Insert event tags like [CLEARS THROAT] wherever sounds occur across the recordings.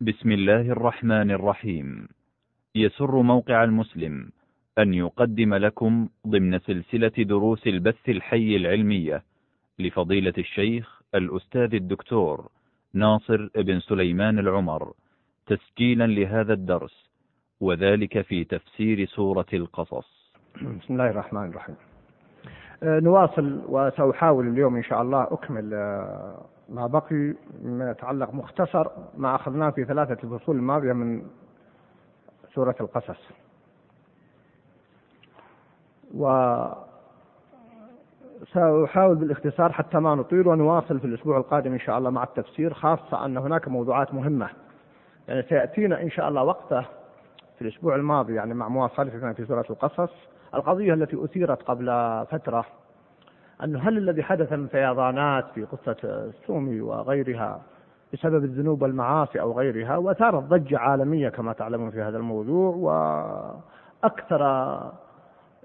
بسم الله الرحمن الرحيم. يسر موقع المسلم أن يقدم لكم ضمن سلسلة دروس البث الحي العلمية لفضيلة الشيخ الأستاذ الدكتور ناصر بن سليمان العمر تسجيلا لهذا الدرس وذلك في تفسير سورة القصص. بسم الله الرحمن الرحيم. آه، نواصل وسأحاول اليوم إن شاء الله أكمل آه، ما بقي مما يتعلق مختصر ما أخذناه في ثلاثة الفصول الماضية من سورة القصص. و سأحاول بالاختصار حتى ما نطيل ونواصل في الأسبوع القادم إن شاء الله مع التفسير خاصة أن هناك موضوعات مهمة. يعني سيأتينا إن شاء الله وقته في الأسبوع الماضي يعني مع مواصلتنا في سورة القصص القضية التي أثيرت قبل فترة. أنه هل الذي حدث من فيضانات في قصة السومي وغيرها بسبب الذنوب والمعاصي أو غيرها وثارت ضجة عالمية كما تعلمون في هذا الموضوع وأكثر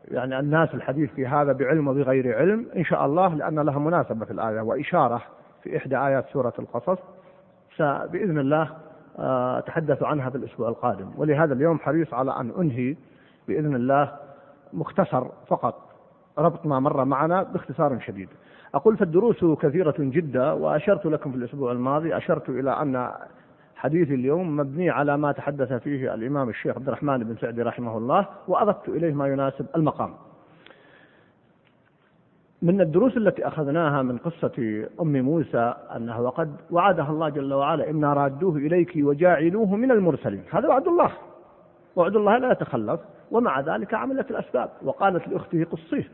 يعني الناس الحديث في هذا بعلم وبغير علم إن شاء الله لأن لها مناسبة في الآية وإشارة في إحدى آيات سورة القصص بإذن الله أتحدث عنها في الأسبوع القادم. ولهذا اليوم حريص على أن أنهي بإذن الله مختصر فقط. ربط ما مر معنا باختصار شديد. أقول فالدروس كثيرة جدا وأشرت لكم في الأسبوع الماضي أشرت إلى أن حديث اليوم مبني على ما تحدث فيه الإمام الشيخ عبد الرحمن بن سعدي رحمه الله وأضفت إليه ما يناسب المقام. من الدروس التي أخذناها من قصة أم موسى أنها وقد وعدها الله جل وعلا إنا رادوه إليك وجاعلوه من المرسلين. هذا وعد الله. وعد الله لا يتخلف ومع ذلك عملت الأسباب وقالت لأخته قصيه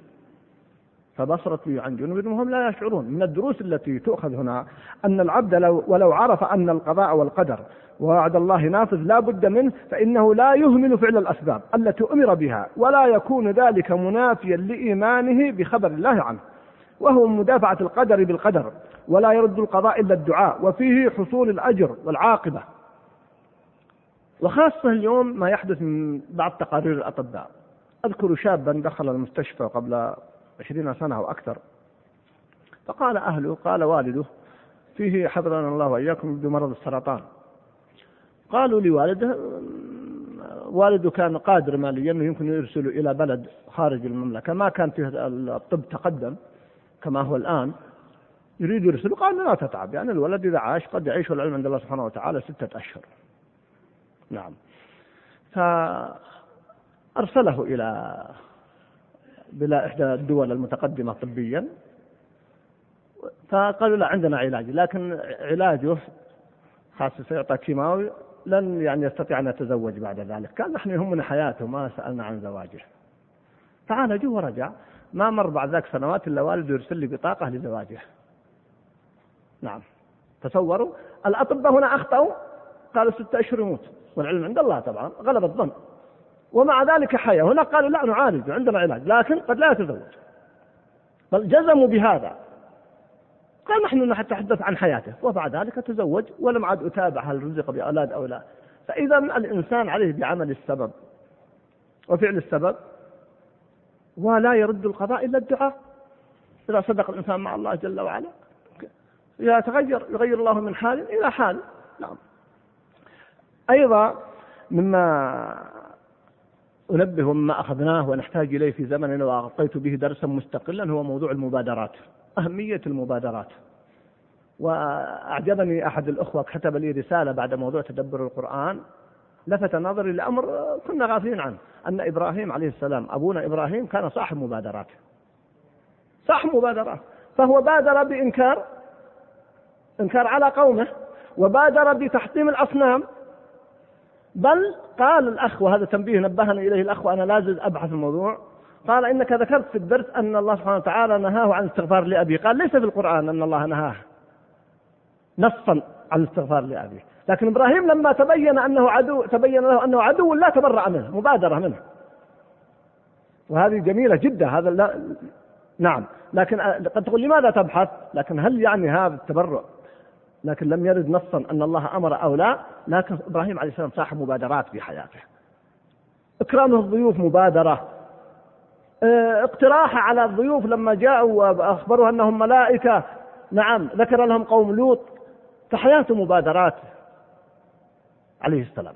فبصرت لي عن جنوب وهم لا يشعرون. من الدروس التي تؤخذ هنا أن العبد لو ولو عرف أن القضاء والقدر ووعد الله نافذ لا بد منه فإنه لا يهمل فعل الأسباب التي أمر بها ولا يكون ذلك منافيا لإيمانه بخبر الله عنه وهو مدافعة القدر بالقدر ولا يرد القضاء إلا الدعاء وفيه حصول الأجر والعاقبة. وخاصة اليوم ما يحدث من بعض تقارير الأطباء. أذكر شابا دخل المستشفى قبل عشرين سنة أو أكثر. فقال أهله قال والده فيه حفظنا الله وإياكم بمرض السرطان. قالوا لوالده والده كان قادر ماليا انه يمكن يرسله إلى بلد خارج المملكة. ما كان فيه الطب تقدم كما هو الآن. يريد يرسله قال لا تتعب يعني الولد إذا عاش قد يعيش والعلم عند الله سبحانه وتعالى ستة أشهر. نعم. فأرسله إلى بلا إحدى الدول المتقدمة طبيا. فقالوا لا عندنا علاج. لكن علاجه خاصة سيعطى كيماوي لن يعني يستطيع أن يتزوج بعد ذلك. قال نحن يهمنا حياته ما سألنا عن زواجه. فعالجه ورجع. ما مر بعد ذاك سنوات إلا والده يرسل لي بطاقة لزواجه. نعم. تصوروا الأطباء هنا أخطأوا. قالوا ستة أشهر يموت. والعلم عند الله طبعا غلب الظن. ومع ذلك حياة. هنا قالوا لا نعالج عندنا علاج لكن قد لا يتزوج. بل جزموا بهذا. قال نحن نتحدث عن حياته وبعد ذلك تزوج ولم عاد أتابع هل رزق بأولاد أو لا. فإذا الإنسان عليه بعمل السبب وفعل السبب ولا يرد القضاء إلا الدعاء. إذا صدق الإنسان مع الله جل وعلا يتغير يغير الله من حال إلى حال. نعم. أيضا مما أنبه مما أخذناه ونحتاج إليه في زمننا وأعطيت به درسا مستقلا هو موضوع المبادرات أهمية المبادرات. وأعجبني أحد الأخوة كتب لي رسالة بعد موضوع تدبر القرآن لفت نظري لأمر كنا غافلين عنه أن إبراهيم عليه السلام أبونا إبراهيم كان صاحب مبادرات. صاحب مبادرات. فهو بادر بإنكار إنكار على قومه وبادر بتحطيم الأصنام بل قال الأخ وهذا تنبيه نبهني إليه الأخ وأنا لازل أبحث الموضوع. قال إنك ذكرت في الدرس أن الله سبحانه وتعالى نهاه عن الاستغفار لأبيه. قال ليس في القرآن أن الله نهاه نصا عن الاستغفار لأبيه. لكن إبراهيم لما تبين أنه عدو تبين له أنه عدو لا تبرأ منه مبادرة منه. وهذه جميلة جدا هذا لا نعم. لكن قد تقول لماذا تبحث؟ لكن هل يعني هذا التبرع لكن لم يرد نصا أن الله أمر أو لا لكن إبراهيم عليه السلام صاحب مبادرات في حياته. إكرامه الضيوف مبادرة. آه، اقتراحه على الضيوف لما جاءوا وأخبروا أنهم ملائكة. نعم ذكر لهم قوم لوط. فحياته مبادرات عليه السلام.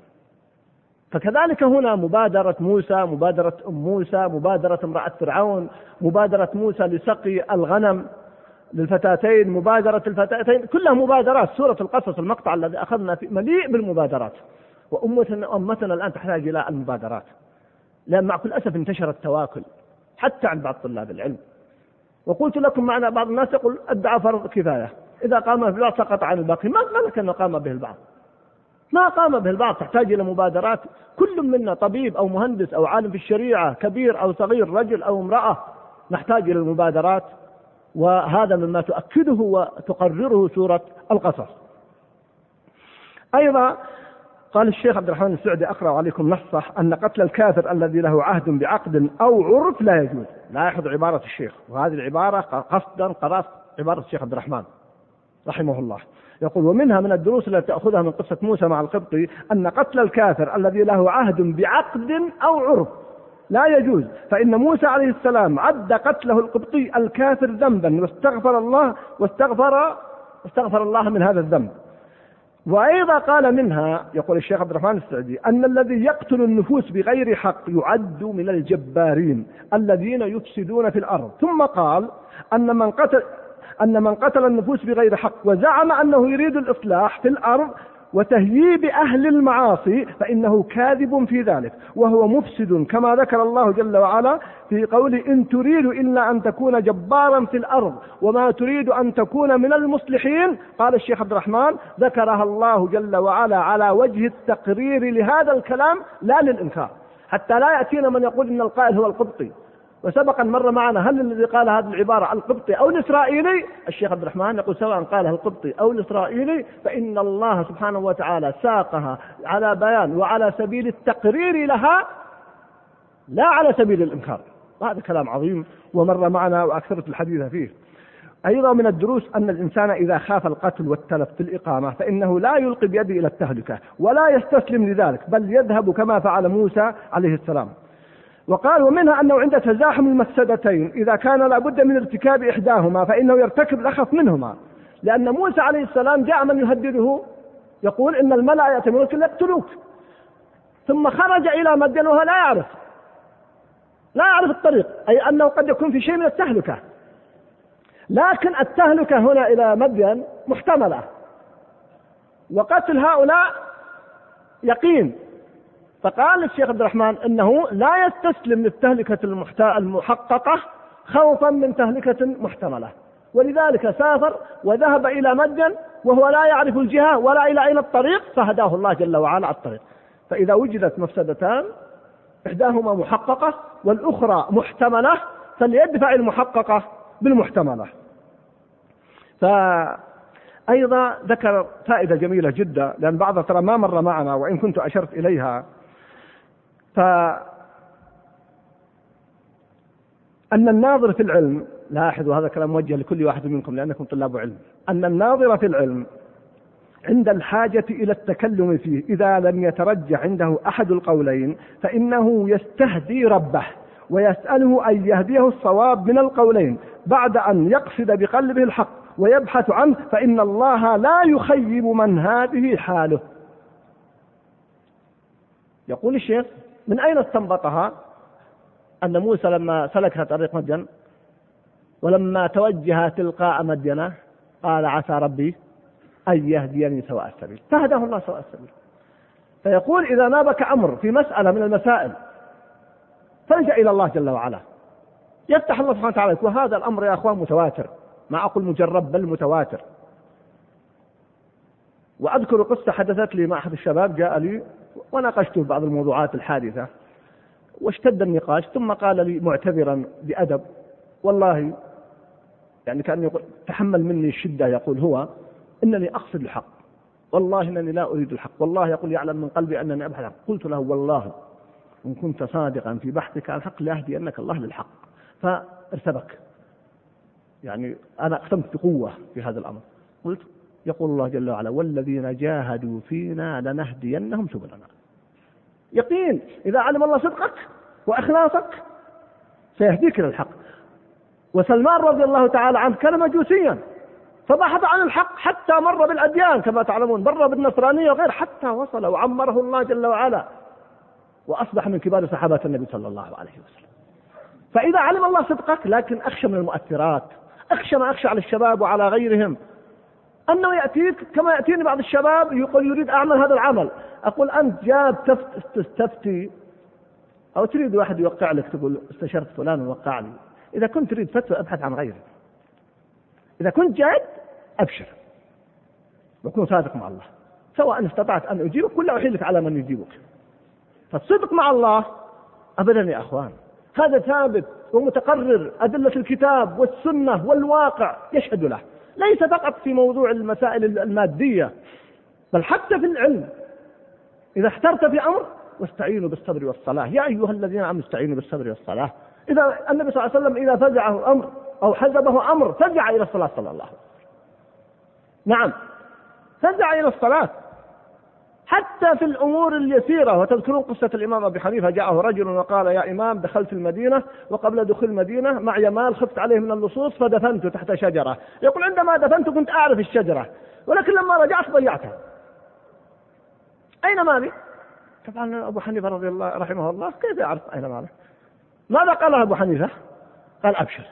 فكذلك هنا مبادرة موسى مبادرة أم موسى مبادرة امرأة فرعون مبادرة موسى لسقي الغنم. للفتاتين مبادرة الفتاتين كلها مبادرات. سورة القصص المقطع الذي أخذنا فيه مليء بالمبادرات. وأمتنا أمتنا الآن تحتاج إلى المبادرات. لأن مع كل أسف انتشر التواكل حتى عند بعض طلاب العلم. وقلت لكم معنا بعض الناس يقول الدعاء فرض كفاية. إذا قام به البعض سقط عن الباقي. ما لك أنه قام به البعض. ما قام به البعض. تحتاج إلى مبادرات. كل منا طبيب أو مهندس أو عالم في الشريعة كبير أو صغير رجل أو امرأة نحتاج إلى المبادرات. وهذا مما تؤكده وتقرره سورة القصص. أيضا قال الشيخ عبد الرحمن السعدي أقرأ عليكم نصة أن قتل الكافر الذي له عهد بعقد أو عرف لا يجوز. لاحظ عبارة الشيخ وهذه العبارة قصدا قراص عبارة الشيخ عبد الرحمن رحمه الله. يقول ومنها من الدروس التي تأخذها من قصة موسى مع القبطي أن قتل الكافر الذي له عهد بعقد أو عرف لا يجوز. فإن موسى عليه السلام عد قتله القبطي الكافر ذنبا واستغفر الله واستغفر استغفر الله من هذا الذنب. وأيضا قال منها يقول الشيخ عبد الرحمن السعدي أن الذي يقتل النفوس بغير حق يعد من الجبارين الذين يفسدون في الأرض. ثم قال أن من قتل أن من قتل النفوس بغير حق وزعم أنه يريد الإصلاح في الأرض وتهييب أهل المعاصي فإنه كاذب في ذلك وهو مفسد كما ذكر الله جل وعلا في قوله إن تريد إلا أن تكون جبارا في الأرض وما تريد أن تكون من المصلحين قال الشيخ عبد الرحمن ذكرها الله جل وعلا على وجه التقرير لهذا الكلام لا للإنكار حتى لا يأتينا من يقول إن القائل هو القبطي. وسبق أن مر معنا هل الذي قال هذه العبارة القبطي أو الإسرائيلي؟ الشيخ عبد الرحمن يقول سواء قالها القبطي أو الإسرائيلي فإن الله سبحانه وتعالى ساقها على بيان وعلى سبيل التقرير لها لا على سبيل الإنكار. وهذا كلام عظيم ومر معنا وأكثرت الحديث فيه. أيضا من الدروس أن الإنسان إذا خاف القتل والتلف في الإقامة فإنه لا يلقي بيده إلى التهلكة ولا يستسلم لذلك بل يذهب كما فعل موسى عليه السلام. وقال ومنها أنه عند تزاحم المفسدتين إذا كان لابد من ارتكاب إحداهما فإنه يرتكب الأخف منهما. لأن موسى عليه السلام جاء من يهدده يقول إن الملأ يأتمرونك يقتلوك ثم خرج إلى مدين وهو لا يعرف. لا يعرف الطريق أي أنه قد يكون في شيء من التهلكة. لكن التهلكة هنا إلى مدين محتملة. وقتل هؤلاء يقين. فقال الشيخ عبد الرحمن إنه لا يستسلم للتهلكة المحققة خوفا من تهلكة محتملة. ولذلك سافر وذهب إلى مدين وهو لا يعرف الجهة ولا إلى أين الطريق فهداه الله جل وعلا على الطريق. فإذا وجدت مفسدتان إحداهما محققة والأخرى محتملة فليدفع المحققة بالمحتملة. فأيضا ذكر فائدة جميلة جدا لأن بعضها ترى ما مر معنا وإن كنت أشرت إليها ف أن الناظر في العلم لاحظوا هذا كلام موجه لكل واحد منكم لأنكم طلاب علم. أن الناظر في العلم عند الحاجة إلى التكلم فيه إذا لم يترجح عنده أحد القولين فإنه يستهدي ربه ويسأله أن يهديه الصواب من القولين. بعد أن يقصد بقلبه الحق ويبحث عنه فإن الله لا يخيب من هذه حاله. يقول الشيخ من أين استنبطها؟ أن موسى لما سلك طريق مدين ولما توجه تلقاء مدينة قال عسى ربي أن يهديني سواء السبيل. فهداه الله سواء السبيل. فيقول إذا نابك أمر في مسألة من المسائل فالجأ إلى الله جل وعلا. يفتح الله سبحانه وتعالى وهذا الأمر يا أخوان متواتر. ما أقول مجرب بل متواتر. وأذكر قصة حدثت لي مع أحد الشباب جاء لي وناقشته بعض الموضوعات الحادثة واشتد النقاش ثم قال لي معتذرا بأدب والله يعني كأن يقول تحمل مني الشدة يقول هو إنني أقصد الحق والله إنني لا أريد الحق والله يقول يعلم من قلبي أنني أبحث الحق قلت له والله إن كنت صادقا في بحثك عن الحق لأهدينك الله للحق. فارتبك. يعني أنا أقسمت بقوة في هذا الأمر. قلت يقول الله جل وعلا والذين جاهدوا فينا لنهدينهم سبلنا. يقين إذا علم الله صدقك وإخلاصك سيهديك إلى الحق. وسلمان رضي الله تعالى عنه كان مجوسيا فبحث عن الحق حتى مر بالأديان كما تعلمون مر بالنصرانية وغير حتى وصل وعمره الله جل وعلا وأصبح من كبار صحابة النبي صلى الله عليه وسلم. فإذا علم الله صدقك لكن أخشى من المؤثرات أخشى ما أخشى على الشباب وعلى غيرهم أنه يأتيك كما يأتيني بعض الشباب يقول يريد أعمل هذا العمل. أقول أنت جاب تستفتي أو تريد واحد يوقع لك تقول استشرت فلان ووقع لي. إذا كنت تريد فتوى أبحث عن غيره. إذا كنت جاد أبشر. وكن صادق مع الله. سواء استطعت أن أجيبك ولا أحيلك على من يجيبك. فالصدق مع الله أبدا يا أخوان. هذا ثابت ومتقرر. أدلة الكتاب والسنة والواقع يشهد له. ليس فقط في موضوع المسائل المادية بل حتى في العلم. إذا احترت في أمر واستعينوا بالصبر والصلاة. يا أيها الذين آمنوا استعينوا بالصبر والصلاة. إذا النبي صلى الله عليه وسلم إذا فزعه أمر أو حزبه أمر فزع إلى الصلاة صلى الله عليه وسلم. نعم. فزع إلى الصلاة. حتى في الأمور اليسيرة وتذكرون قصة الإمام أبي حنيفة جاءه رجل وقال يا إمام دخلت المدينة وقبل دخول المدينة معي مال خفت عليه من اللصوص فدفنته تحت شجرة يقول عندما دفنته كنت أعرف الشجرة ولكن لما رجعت ضيعتها أين مالي؟ طبعا أبو حنيفة رضي الله رحمه الله كيف يعرف أين ماله؟ ماذا قال أبو حنيفة؟ قال أبشر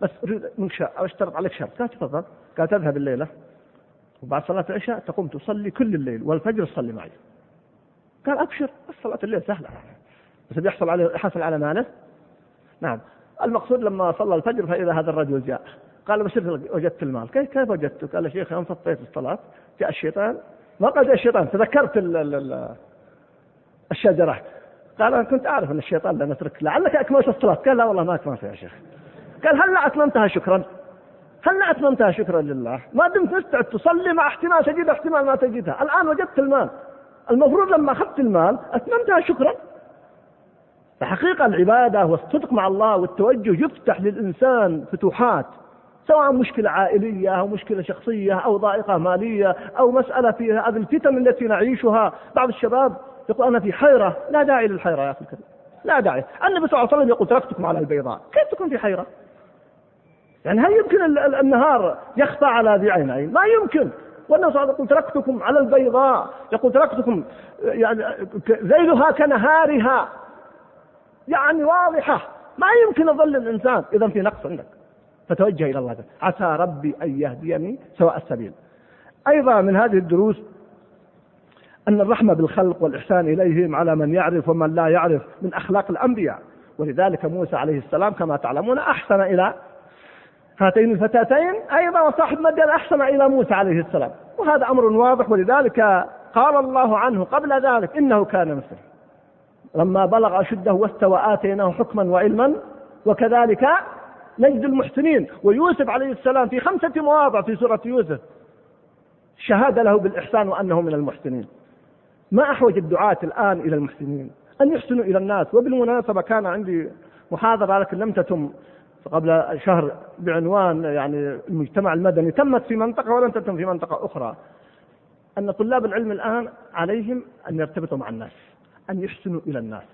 بس أريد منك أو أشترط عليك شرط قال تفضل قال تذهب الليلة وبعد صلاة العشاء تقوم تصلي كل الليل والفجر تصلي معي. قال أبشر صلاة الليل سهلة. بس بيحصل على يحصل على ماله نعم. المقصود لما صلى الفجر فإذا هذا الرجل جاء. قال بشرت وجدت المال. كيف كيف وجدته؟ قال يا شيخ يوم فطيت الصلاة جاء الشيطان. ما قال جاء الشيطان تذكرت ال ال الشجرة. قال أنا كنت أعرف أن الشيطان لا نترك لعلك أكملت الصلاة. قال لا والله ما أكملت يا شيخ. قال هل لا أتممتها شكرا؟ هل أتممتها شكرا لله. ما دمت مستعد تصلي مع احتمال تجد احتمال ما تجدها. الآن وجدت المال. المفروض لما أخذت المال أتممتها شكرا. فحقيقة العبادة والصدق مع الله والتوجه يفتح للإنسان فتوحات سواء مشكلة عائلية أو مشكلة شخصية أو ضائقة مالية أو مسألة في هذه الفتن التي نعيشها. بعض الشباب يقول أنا في حيرة. لا داعي للحيرة يا أخي الكريم. لا داعي. النبي صلى الله عليه وسلم يقول تركتكم على البيضاء. كيف تكون في حيرة؟ يعني هل يمكن النهار يخفى على ذي عينين؟ ما يمكن. والنبي صلى الله عليه وسلم يقول تركتكم على البيضاء. يقول تركتكم يعني ليلها كنهارها. يعني واضحة. ما يمكن يظل الإنسان. إذا في نقص عندك. فتوجه إلى الله. عسى ربي أن يهديني سواء السبيل. أيضا من هذه الدروس أن الرحمة بالخلق والإحسان إليهم على من يعرف ومن لا يعرف من أخلاق الأنبياء. ولذلك موسى عليه السلام كما تعلمون أحسن إلى هاتين الفتاتين أيضا وصاحب مدين أحسن إلى موسى عليه السلام. وهذا أمر واضح ولذلك قال الله عنه قبل ذلك إنه كان مثله لما بلغ أشده واستوى آتيناه حكما وعلما وكذلك نجد المحسنين. ويوسف عليه السلام في خمسة مواضع في سورة يوسف شهد له بالإحسان وأنه من المحسنين. ما أحوج الدعاة الآن إلى المحسنين؟ أن يحسنوا إلى الناس. وبالمناسبة كان عندي محاضرة لكن لم تتم. قبل شهر بعنوان يعني المجتمع المدني تمت في منطقة ولم تتم في منطقة أخرى. أن طلاب العلم الآن عليهم أن يرتبطوا مع الناس أن يحسنوا إلى الناس.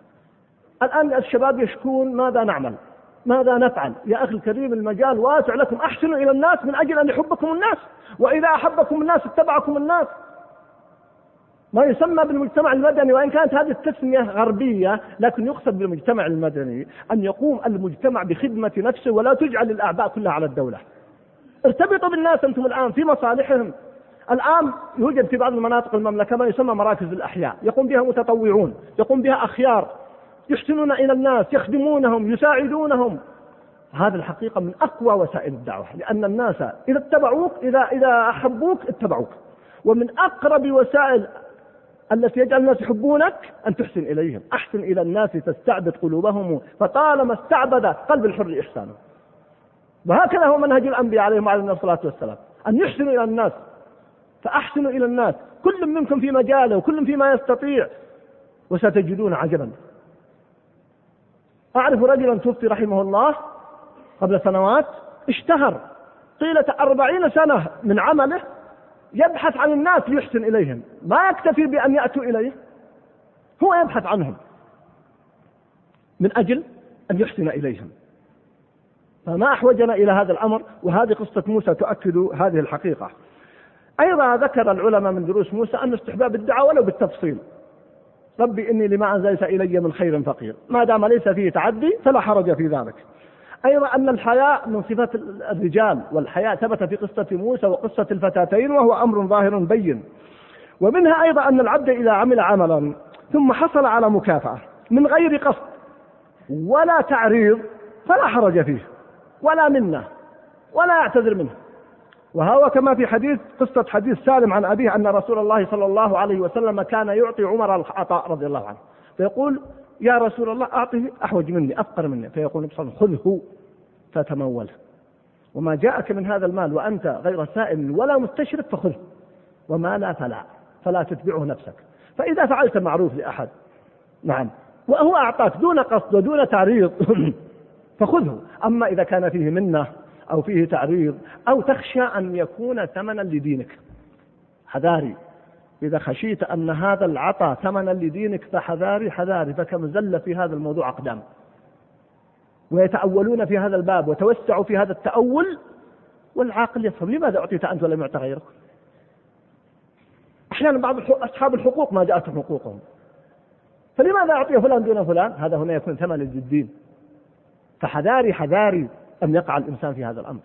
الآن الشباب يشكون ماذا نعمل؟ ماذا نفعل؟ يا أخي الكريم المجال واسع لكم أحسنوا إلى الناس من أجل أن يحبكم الناس. وإذا أحبكم الناس اتبعكم الناس. ما يسمى بالمجتمع المدني وإن كانت هذه التسمية غربية لكن يقصد بالمجتمع المدني أن يقوم المجتمع بخدمة نفسه ولا تجعل الأعباء كلها على الدولة. ارتبطوا بالناس أنتم الآن في مصالحهم. الآن يوجد في بعض المناطق المملكة ما يسمى مراكز الأحياء يقوم بها متطوعون يقوم بها أخيار يحسنون إلى الناس يخدمونهم يساعدونهم. هذا الحقيقة من أقوى وسائل الدعوة لأن الناس إذا اتبعوك إذا إذا أحبوك اتبعوك. ومن أقرب وسائل التي يجعل الناس يحبونك أن تحسن إليهم أحسن إلى الناس تستعبد قلوبهم فطالما استعبد قلب الحر إحسانه وهكذا هو منهج الأنبياء عليهم عليه الصلاة والسلام أن يحسنوا إلى الناس فأحسنوا إلى الناس. كل منكم في مجاله وكل فيما يستطيع وستجدون عجبا. أعرف رجلا توفي رحمه الله قبل سنوات اشتهر طيلة أربعين سنة من عمله يبحث عن الناس ليحسن إليهم. ما يكتفي بأن يأتوا إليه. هو يبحث عنهم. من أجل أن يحسن إليهم. فما أحوجنا إلى هذا الأمر وهذه قصة موسى تؤكد هذه الحقيقة. أيضا ذكر العلماء من دروس موسى أن استحباب الدعاء ولو بالتفصيل. ربي إني لما أنزلت إلي من خير فقير. ما دام ليس فيه تعدي فلا حرج في ذلك. أيضا أن الحياء من صفات الرجال والحياء ثبت في قصة موسى وقصة الفتاتين وهو أمر ظاهر بين. ومنها أيضا أن العبد إذا عمل عملا ثم حصل على مكافأة من غير قصد ولا تعريض فلا حرج فيه ولا منة ولا يعتذر منه. وهو كما في حديث قصة حديث سالم عن أبيه أن رسول الله صلى الله عليه وسلم كان يعطي عمر العطاء رضي الله عنه. فيقول يا رسول الله أعطه أحوج مني أفقر مني. فيقول صلى خذه فتموله. وما جاءك من هذا المال وأنت غير سائل ولا مستشرف فخذه. وما لا فلا فلا تتبعه نفسك. فإذا فعلت معروف لأحد نعم. وهو أعطاك دون قصد ودون تعريض [COUGHS] فخذه. أما إذا كان فيه منة أو فيه تعريض أو تخشى أن يكون ثمنا لدينك حذاري. إذا خشيت أن هذا العطاء ثمنا لدينك فحذاري حذاري فكم زل في هذا الموضوع أقدام. ويتأولون في هذا الباب وتوسعوا في هذا التأول والعاقل يفهم لماذا أعطيت أنت ولم يعطى غيرك. أحيانا بعض أصحاب الحقوق ما جاءتهم حقوقهم. فلماذا أعطي فلان دون فلان؟ هذا هنا يكون ثمن للدين. فحذاري حذاري أن يقع الإنسان في هذا الأمر.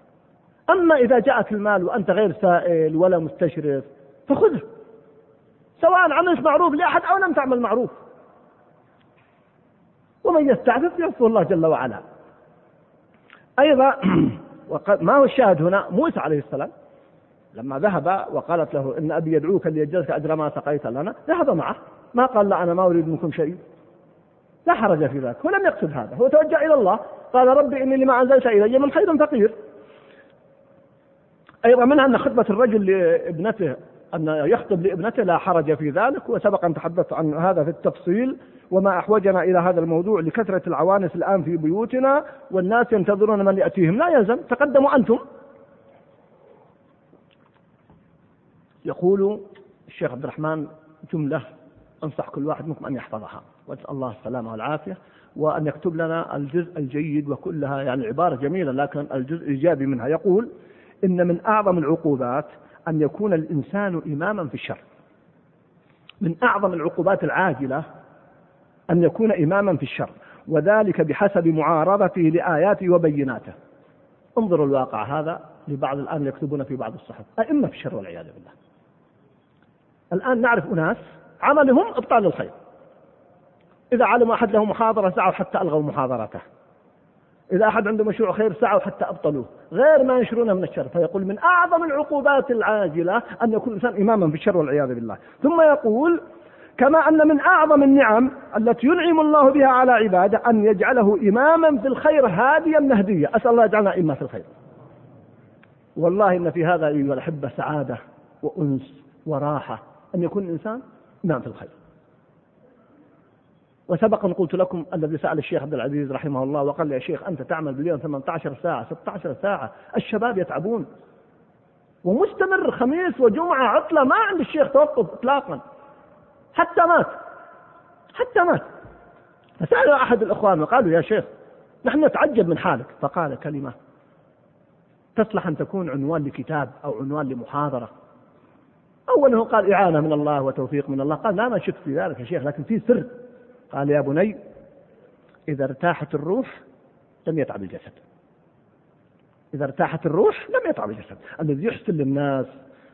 أما إذا جاءك المال وأنت غير سائل ولا مستشرف فخذه. سواء عملت معروف لأحد أو لم تعمل معروف. ومن يستعفف يعفو الله جل وعلا. أيضا [CLEARS THROAT] ما هو الشاهد هنا؟ موسى عليه السلام لما ذهب وقالت له إن أبي يدعوك ليجزك أجر ما سقيت لنا ذهب معه. ما قال لا أنا ما أريد منكم شيء. لا حرج في ذلك ولم يقصد هذا هو توجه إلى الله. قال ربي إني لما أنزلت إلي من خير فقير. أيضا منها أن خطبة الرجل لابنته أن يخطب لابنته لا حرج في ذلك وسبق أن تحدثت عن هذا في التفصيل وما أحوجنا إلى هذا الموضوع لكثرة العوانس الآن في بيوتنا والناس ينتظرون من يأتيهم. لا يلزم تقدموا أنتم. يقول الشيخ عبد الرحمن جملة أنصح كل واحد منكم أن يحفظها. وأسأل الله السلامة والعافية وأن يكتب لنا الجزء الجيد وكلها يعني عبارة جميلة لكن الجزء الإيجابي منها يقول إن من أعظم العقوبات أن يكون الإنسان إماما في الشر. من أعظم العقوبات العاجلة أن يكون إماما في الشر وذلك بحسب معارضته لآياته وبيناته. انظروا الواقع هذا لبعض الآن يكتبون في بعض الصحف. أئمة في الشر والعياذ بالله. الآن نعرف أناس عملهم إبطال الخير. إذا علم أحد له محاضرة سعوا حتى ألغوا محاضرته. إذا أحد عنده مشروع خير سعوا حتى أبطلوه. غير ما ينشرونه من الشر فيقول من أعظم العقوبات العاجلة أن يكون الإنسان إماما في الشر والعياذ بالله. ثم يقول كما أن من أعظم النعم التي ينعم الله بها على عباده أن يجعله إماما في الخير هاديا مهديا. أسأل الله يجعلنا إما في الخير. والله إن في هذا أيها الأحبة سعادة وأنس وراحة أن يكون الإنسان إمام في الخير. وسبق أن قلت لكم الذي سأل الشيخ عبد العزيز رحمه الله وقال لي يا شيخ أنت تعمل باليوم 18 ساعة 16 ساعة الشباب يتعبون. ومستمر خميس وجمعة عطلة ما عند الشيخ توقف إطلاقا. حتى مات. حتى مات. فسأل أحد الإخوان وقالوا يا شيخ نحن نتعجب من حالك. فقال كلمة تصلح أن تكون عنوان لكتاب أو عنوان لمحاضرة. أوله قال إعانة من الله وتوفيق من الله. قال لا ما شك في ذلك يا شيخ لكن في سر. قال يا بني إذا ارتاحت الروح لم يتعب الجسد. إذا ارتاحت الروح لم يتعب الجسد. الذي يحسن للناس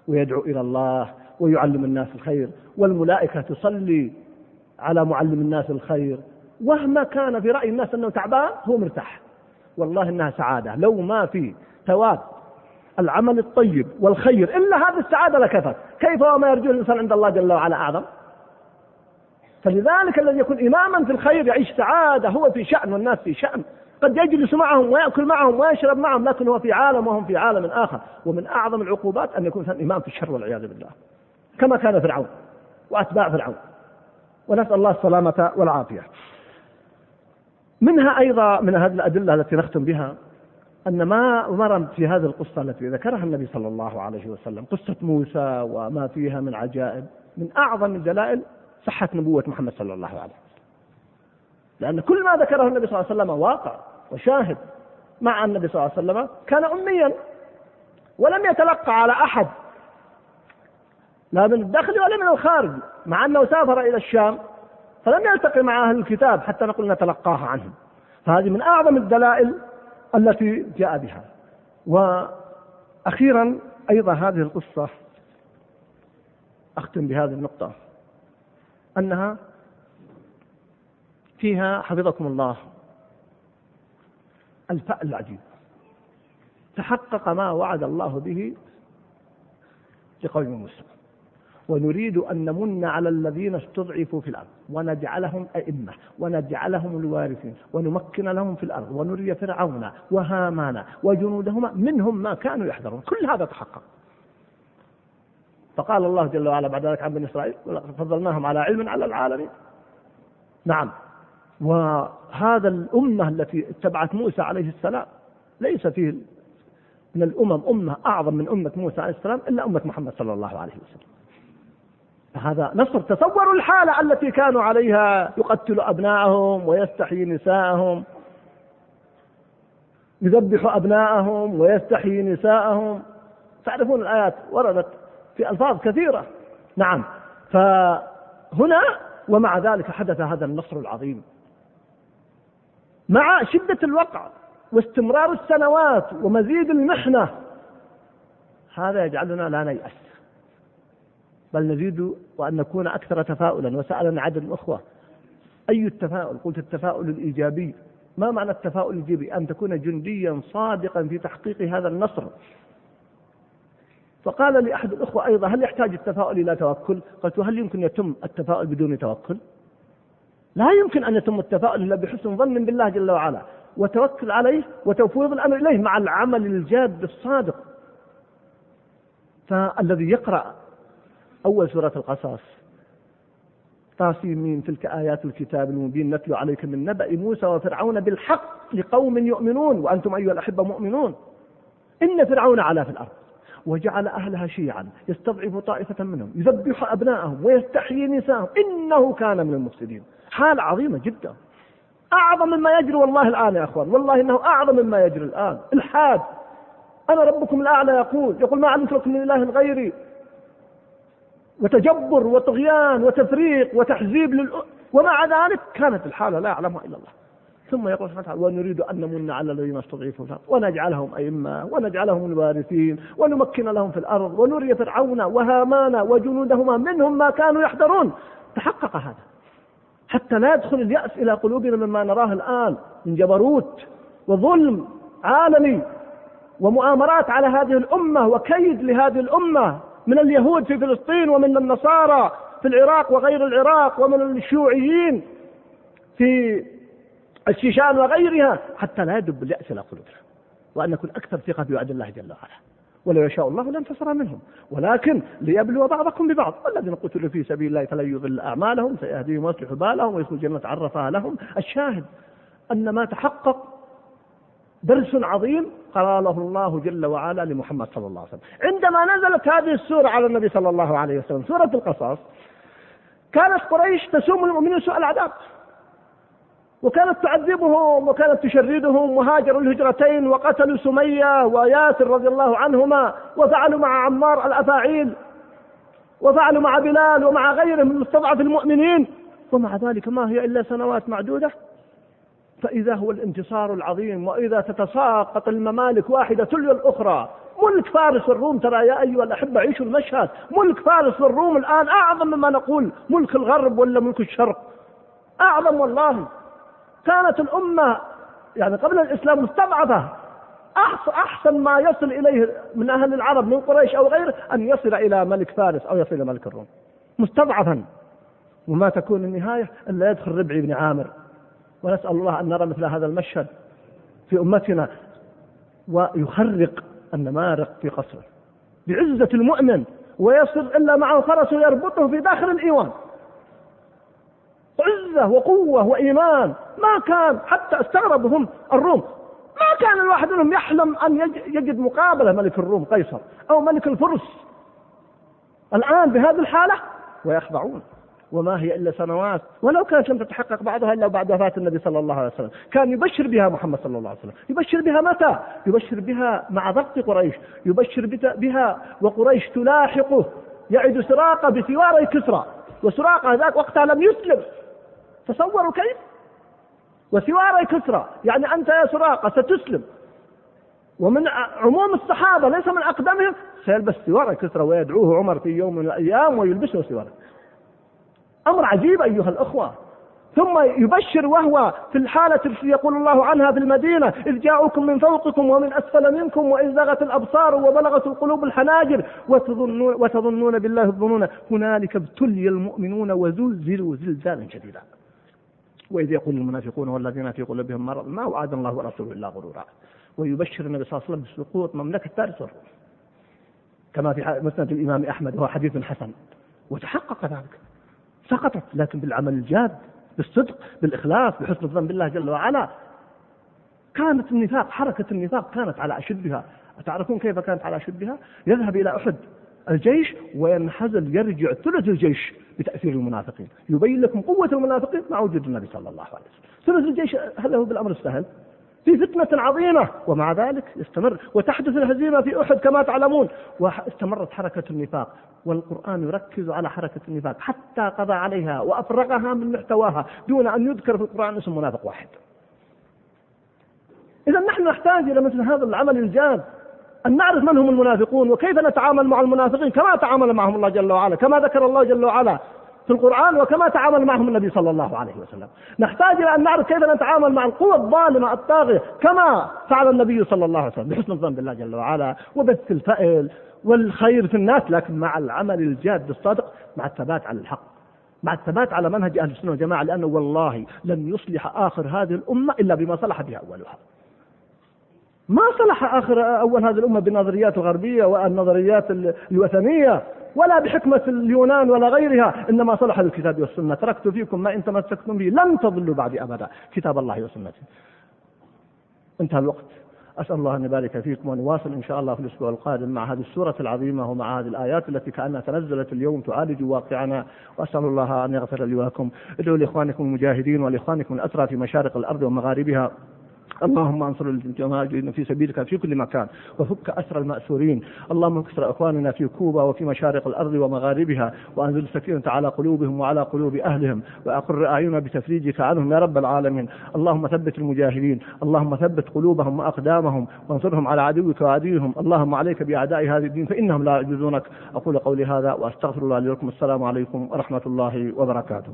ويدعو إلى الله ويعلم الناس الخير والملائكة تصلي على معلم الناس الخير. وهما كان في رأي الناس أنه تعبان هو مرتاح. والله إنها سعادة. لو ما في ثواب العمل الطيب والخير إلا هذه السعادة لكفت. كيف وما يرجو الإنسان عند الله جل وعلا؟ أعظم. فلذلك الذي يكون إماما في الخير يعيش سعادة هو في شأن والناس في شأن. قد يجلس معهم ويأكل معهم ويشرب معهم لكن هو في عالم وهم في عالم آخر. ومن أعظم العقوبات أن يكون إمام في الشر والعياذ بالله. كما كان فرعون وأتباع فرعون. ونسأل الله السلامة والعافية. منها أيضا من هذه الأدلة التي نختم بها أن ما مر في هذه القصة التي ذكرها النبي صلى الله عليه وسلم قصة موسى وما فيها من عجائب من أعظم الدلائل صحة نبوة محمد صلى الله عليه وسلم. لأن كل ما ذكره النبي صلى الله عليه وسلم واقع وشاهد مع النبي صلى الله عليه وسلم كان أميا ولم يتلقى على أحد لا من الداخل ولا من الخارج مع أنه سافر إلى الشام فلم يلتقي مع أهل الكتاب حتى نقول نتلقاها عنهم. فهذه من أعظم الدلائل التي جاء بها. وأخيرا أيضا هذه القصة أختم بهذه النقطة. أنها فيها حفظكم الله. الفأل العجيب. تحقق ما وعد الله به لقوم موسى. ونريد أن نمن على الذين استضعفوا في الأرض. ونجعلهم أئمة. ونجعلهم الوارثين. ونمكن لهم في الأرض. ونري فرعون وهامان وجنودهما منهم ما كانوا يحذرون. كل هذا تحقق. فقال الله جل وعلا بعد ذلك عن بني إسرائيل فضلناهم على علم على العالمين. نعم. وهذا الأمة التي اتبعت موسى عليه السلام ليس فيه من الأمم أمة أعظم من أمة موسى عليه السلام إلا أمة محمد صلى الله عليه وسلم. هذا نصر تصوروا الحالة التي كانوا عليها يقتل أبناءهم ويستحيي نساءهم يذبح أبناءهم ويستحيي نساءهم. تعرفون الآيات وردت في ألفاظ كثيرة. نعم. فهنا ومع ذلك حدث هذا النصر العظيم. مع شدة الوقع واستمرار السنوات ومزيد المحنة هذا يجعلنا لا نيأس. بل نزيد وأن نكون أكثر تفاؤلا. وسألنا عدد الأخوة أي التفاؤل؟ قلت التفاؤل الإيجابي. ما معنى التفاؤل الإيجابي؟ أن تكون جنديا صادقا في تحقيق هذا النصر. فقال لي أحد الأخوة أيضا هل يحتاج التفاؤل إلى توكل؟ قلت هل يمكن يتم التفاؤل بدون توكل؟ لا يمكن أن يتم التفاؤل إلا بحسن ظن بالله جل وعلا وتوكل عليه وتفويض الأمر إليه مع العمل الجاد الصادق. فالذي يقرأ أول سورة القصص طاسيمين تلك آيات الكتاب المبين نتلو عليك من نبأ موسى وفرعون بالحق لقوم يؤمنون وأنتم أيها الأحبة مؤمنون. إن فرعون علا في الأرض. وجعل أهلها شيعا يستضعف طائفة منهم يذبح أبناءهم ويستحيي نساءهم. إنه كان من المفسدين. حال عظيمة جدا. أعظم مما يجري والله الآن يا أخوان والله إنه أعظم مما يجري الآن. الحاد. أنا ربكم الأعلى يقول يقول ما علمت لكم من إله غيري. وتجبر وطغيان وتفريق وتحزيب للأ... ومع ذلك كانت الحالة لا يعلمها إلا الله. ثم يقول سبحانه وتعالى ونريد أن نمن على الذين استضعفوا الأرض ونجعلهم أئمة ونجعلهم الوارثين ونمكن لهم في الأرض ونري فرعون وهامان وجنودهما منهم ما كانوا يحذرون. تحقق هذا. حتى لا يدخل اليأس إلى قلوبنا مما نراه الآن من جبروت وظلم عالمي ومؤامرات على هذه الأمة وكيد لهذه الأمة من اليهود في فلسطين ومن النصارى في العراق وغير العراق ومن الشيوعيين في الشيشان وغيرها حتى لا يدب اليأس إلى قلوبنا. وأن نكون أكثر ثقة بوعد الله جل وعلا. ولو يشاء الله لانتصر منهم. ولكن ليبلو بعضكم ببعض. والذين قتلوا في سبيل الله فلن يضل أعمالهم سيهديهم ويصلح بالهم ويدخل جنة عرفها لهم. الشاهد أن ما تحقق درس عظيم قاله الله جل وعلا لمحمد صلى الله عليه وسلم. عندما نزلت هذه السورة على النبي صلى الله عليه وسلم سورة القصص كانت قريش تسوم المؤمنين سوء العذاب. وكانت تعذبهم وكانت تشردهم وهاجروا الهجرتين وقتلوا سمية وياسر رضي الله عنهما وفعلوا مع عمار الأفاعيل وفعلوا مع بلال ومع غيرهم من مستضعف المؤمنين. ومع ذلك ما هي إلا سنوات معدودة. فإذا هو الانتصار العظيم وإذا تتساقط الممالك واحدة تلو الأخرى. ملك فارس والروم ترى يا أيها الأحبة عيشوا المشهد. ملك فارس والروم الآن أعظم مما نقول. ملك الغرب ولا ملك الشرق؟ أعظم والله. كانت الأمة يعني قبل الإسلام مستضعفة أحسن ما يصل إليه من أهل العرب من قريش أو غيره أن يصل إلى ملك فارس أو يصل إلى ملك الروم. مستضعفا وما تكون النهاية إلا يدخل ربعي بن عامر. ونسأل الله أن نرى مثل هذا المشهد في أمتنا ويخرق النمارق في قصره. بعزة المؤمن ويصل إلا معه فرس يربطه في داخل الإيوان. عزة وقوة وإيمان. ما كان حتى استغربوا هم الروم. ما كان الواحد منهم يحلم أن يجد مقابلة ملك الروم قيصر أو ملك الفرس. الآن بهذه الحالة ويخضعون. وما هي إلا سنوات. ولو كانت لم تتحقق بعضها إلا بعد وفاة النبي صلى الله عليه وسلم. كان يبشر بها محمد صلى الله عليه وسلم. يبشر بها متى؟ يبشر بها مع ضغط قريش. يبشر بها وقريش تلاحقه. يعد سراقة بسوار كسرى. وسراقة ذاك وقتها لم يسلم. تصوروا كيف؟ سوار كسرى يعني أنت يا سراقة ستسلم. ومن عموم الصحابة ليس من أقدمهم سيلبس سوار كسرى ويدعوه عمر في يوم من الأيام ويلبسه سوار أمر عجيب أيها الأخوة. ثم يبشر وهو في الحالة التي يقول الله عنها في المدينة إذ جاءوكم من فوقكم ومن أسفل منكم وإذ زاغت الأبصار وبلغت القلوب الحناجر وتظنون, وتظنون بالله الظنون هنالك ابتلي المؤمنون وزلزلوا زلزالا شديدا. وإذ يقول المنافقون والذين في قلوبهم مرض ما وعد الله ورسوله إلا غرورا. ويبشر النبي صلى الله عليه وسلم بسقوط مملكة والروم كما في مسند الإمام أحمد وهو حديث حسن. وتحقق ذلك. سقطت لكن بالعمل الجاد بالصدق بالإخلاص بحسن الظن بالله جل وعلا. كانت النفاق حركة النفاق كانت على أشدها. أتعرفون كيف كانت على أشدها؟ يذهب إلى أحد. الجيش وينحزل يرجع ثلث الجيش بتأثير المنافقين. يبين لكم قوة المنافقين مع وجود النبي صلى الله عليه وسلم. ثلث الجيش هل هو بالأمر السهل. في فتنة عظيمة ومع ذلك يستمر. وتحدث الهزيمة في أحد كما تعلمون. واستمرت حركة النفاق والقرآن يركز على حركة النفاق حتى قضى عليها وأفرغها من محتواها دون أن يذكر في القرآن اسم منافق واحد. إذا نحن نحتاج إلى مثل هذا العمل الجاد. أن نعرف من هم المنافقون وكيف نتعامل مع المنافقين كما تعامل معهم الله جل وعلا كما ذكر الله جل وعلا في القرآن وكما تعامل معهم النبي صلى الله عليه وسلم. نحتاج إلى أن نعرف كيف نتعامل مع القوى الظالمة الطاغية كما فعل النبي صلى الله عليه وسلم بحسن الظن بالله جل وعلا وبث الفأل والخير في الناس لكن مع العمل الجاد الصادق مع الثبات على الحق مع الثبات على منهج أهل السنة والجماعة لأنه والله لن يصلح آخر هذه الأمة إلا بما صلح بها أولها. ما صلح آخر أول هذه الأمة بالنظريات الغربية والنظريات الوثنية ولا بحكمة اليونان ولا غيرها إنما صلح بالكتاب والسنة. تركت فيكم ما إن تمسكتم به لن تضلوا بعد أبدا. كتاب الله وسنته انتهى الوقت. أسأل الله أن يبارك فيكم ونواصل إن شاء الله في الأسبوع القادم مع هذه السورة العظيمة ومع هذه الآيات التي كأنها تنزلت اليوم تعالج واقعنا. وأسأل الله أن يغفر لي ولكم. ادعوا لإخوانكم المجاهدين ولإخوانكم الأسرى في مشارق الأرض ومغاربها. اللهم انصر المجاهدين في سبيلك في كل مكان وفك أسر المأسورين. اللهم اكسر إخواننا في كوبا وفي مشارق الأرض ومغاربها وأنزل السكينة على قلوبهم وعلى قلوب أهلهم وأقر أعيننا بتفريجك عنهم يا رب العالمين. اللهم ثبت المجاهدين اللهم ثبت قلوبهم وأقدامهم وانصرهم على عدوك وعدوهم اللهم عليك بأعداء هذا الدين فإنهم لا يعجزونك. أقول قولي هذا وأستغفر الله لكم السلام عليكم ورحمة الله وبركاته.